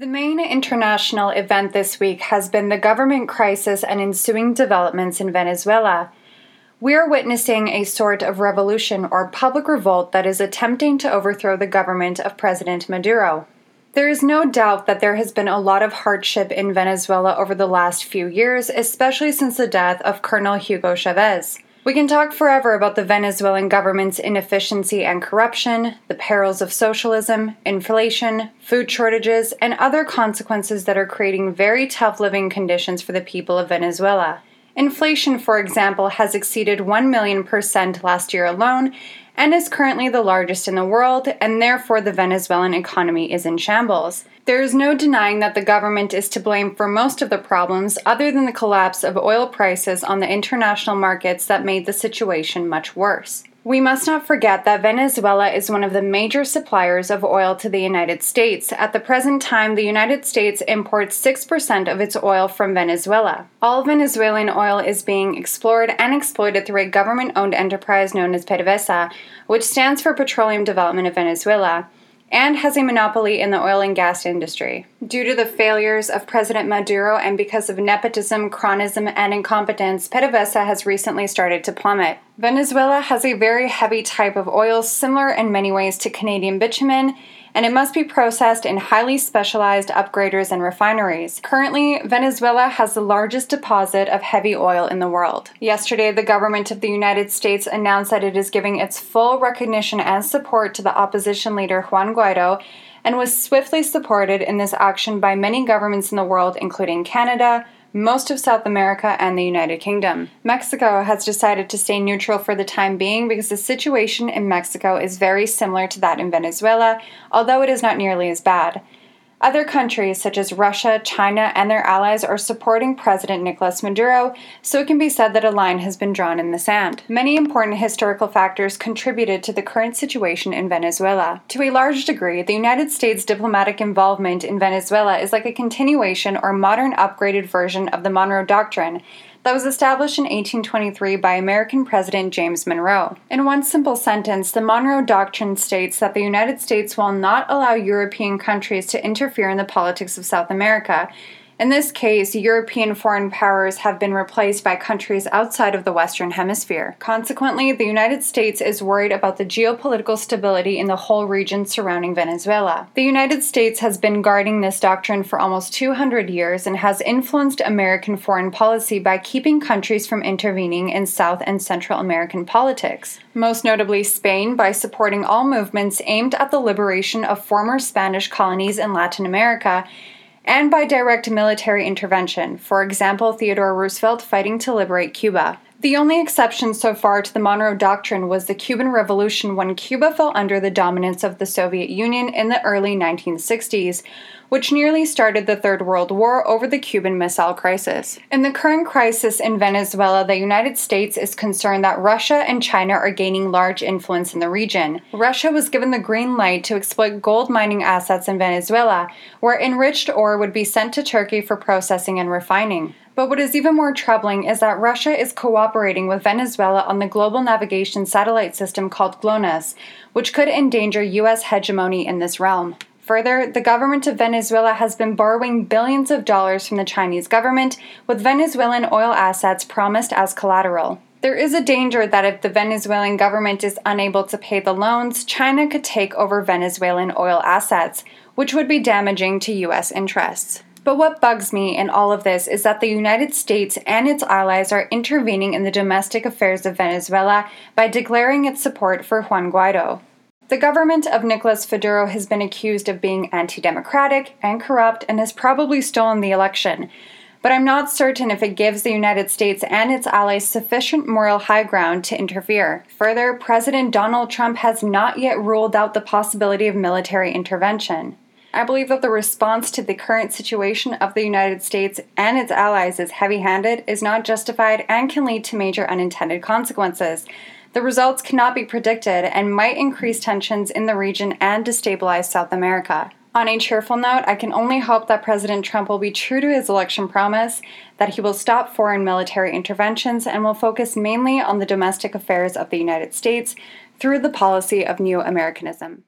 The main international event this week has been the government crisis and ensuing developments in Venezuela. We are witnessing a sort of revolution or public revolt that is attempting to overthrow the government of President Maduro. There is no doubt that there has been a lot of hardship in Venezuela over the last few years, especially since the death of Colonel Hugo Chavez. We can talk forever about the Venezuelan government's inefficiency and corruption, the perils of socialism, inflation, food shortages, and other consequences that are creating very tough living conditions for the people of Venezuela. Inflation, for example, has exceeded 1 million percent last year alone and is currently the largest in the world, and therefore the Venezuelan economy is in shambles. There is no denying that the government is to blame for most of the problems, other than the collapse of oil prices on the international markets that made the situation much worse. We must not forget that Venezuela is one of the major suppliers of oil to the United States. At the present time, the United States imports 6% of its oil from Venezuela. All Venezuelan oil is being explored and exploited through a government owned enterprise known as PDVSA, which stands for Petroleum Development of Venezuela and has a monopoly in the oil and gas industry. Due to the failures of President Maduro and because of nepotism, cronism, and incompetence, PDVSA has recently started to plummet. Venezuela has a very heavy type of oil similar in many ways to Canadian bitumen and it must be processed in highly specialized upgraders and refineries. Currently, Venezuela has the largest deposit of heavy oil in the world. Yesterday, the government of the United States announced that it is giving its full recognition and support to the opposition leader Juan Guaido and was swiftly supported in this action by many governments in the world, including Canada, most of South America, and the United Kingdom. Mexico has decided to stay neutral for the time being because the situation in Mexico is very similar to that in Venezuela, although it is not nearly as bad. Other countries, such as Russia, China, and their allies, are supporting President Nicolas Maduro, so it can be said that a line has been drawn in the sand. Many important historical factors contributed to the current situation in Venezuela. To a large degree, the United States' diplomatic involvement in Venezuela is like a continuation or modern upgraded version of the Monroe Doctrine, that was established in 1823 by American President James Monroe. In one simple sentence, the Monroe Doctrine states that the United States will not allow European countries to interfere in the politics of South America in this case, European foreign powers have been replaced by countries outside of the Western Hemisphere. Consequently, the United States is worried about the geopolitical stability in the whole region surrounding Venezuela. The United States has been guarding this doctrine for almost 200 years and has influenced American foreign policy by keeping countries from intervening in South and Central American politics. Most notably, Spain by supporting all movements aimed at the liberation of former Spanish colonies in Latin America and by direct military intervention, for example, Theodore Roosevelt fighting to liberate Cuba. The only exception so far to the Monroe Doctrine was the Cuban Revolution when Cuba fell under the dominance of the Soviet Union in the early 1960s, which nearly started the Third World War over the Cuban Missile Crisis. In the current crisis in Venezuela, the United States is concerned that Russia and China are gaining large influence in the region. Russia was given the green light to exploit gold mining assets in Venezuela, where enriched ore would be sent to Turkey for processing and refining. But what is even more troubling is that Russia is cooperating with Venezuela on the global navigation satellite system called GLONASS, which could endanger U.S. hegemony in this realm. Further, the government of Venezuela has been borrowing billions of dollars from the Chinese government, with Venezuelan oil assets promised as collateral. There is a danger that if the Venezuelan government is unable to pay the loans, China could take over Venezuelan oil assets, which would be damaging to U.S. interests. But what bugs me in all of this is that the United States and its allies are intervening in the domestic affairs of Venezuela by declaring its support for Juan Guaido. The government of Nicolas Maduro has been accused of being anti democratic and corrupt and has probably stolen the election. But I'm not certain if it gives the United States and its allies sufficient moral high ground to interfere. Further, President Donald Trump has not yet ruled out the possibility of military intervention. I believe that the response to the current situation of the United States and its allies is heavy handed, is not justified, and can lead to major unintended consequences. The results cannot be predicted and might increase tensions in the region and destabilize South America. On a cheerful note, I can only hope that President Trump will be true to his election promise, that he will stop foreign military interventions, and will focus mainly on the domestic affairs of the United States through the policy of New Americanism.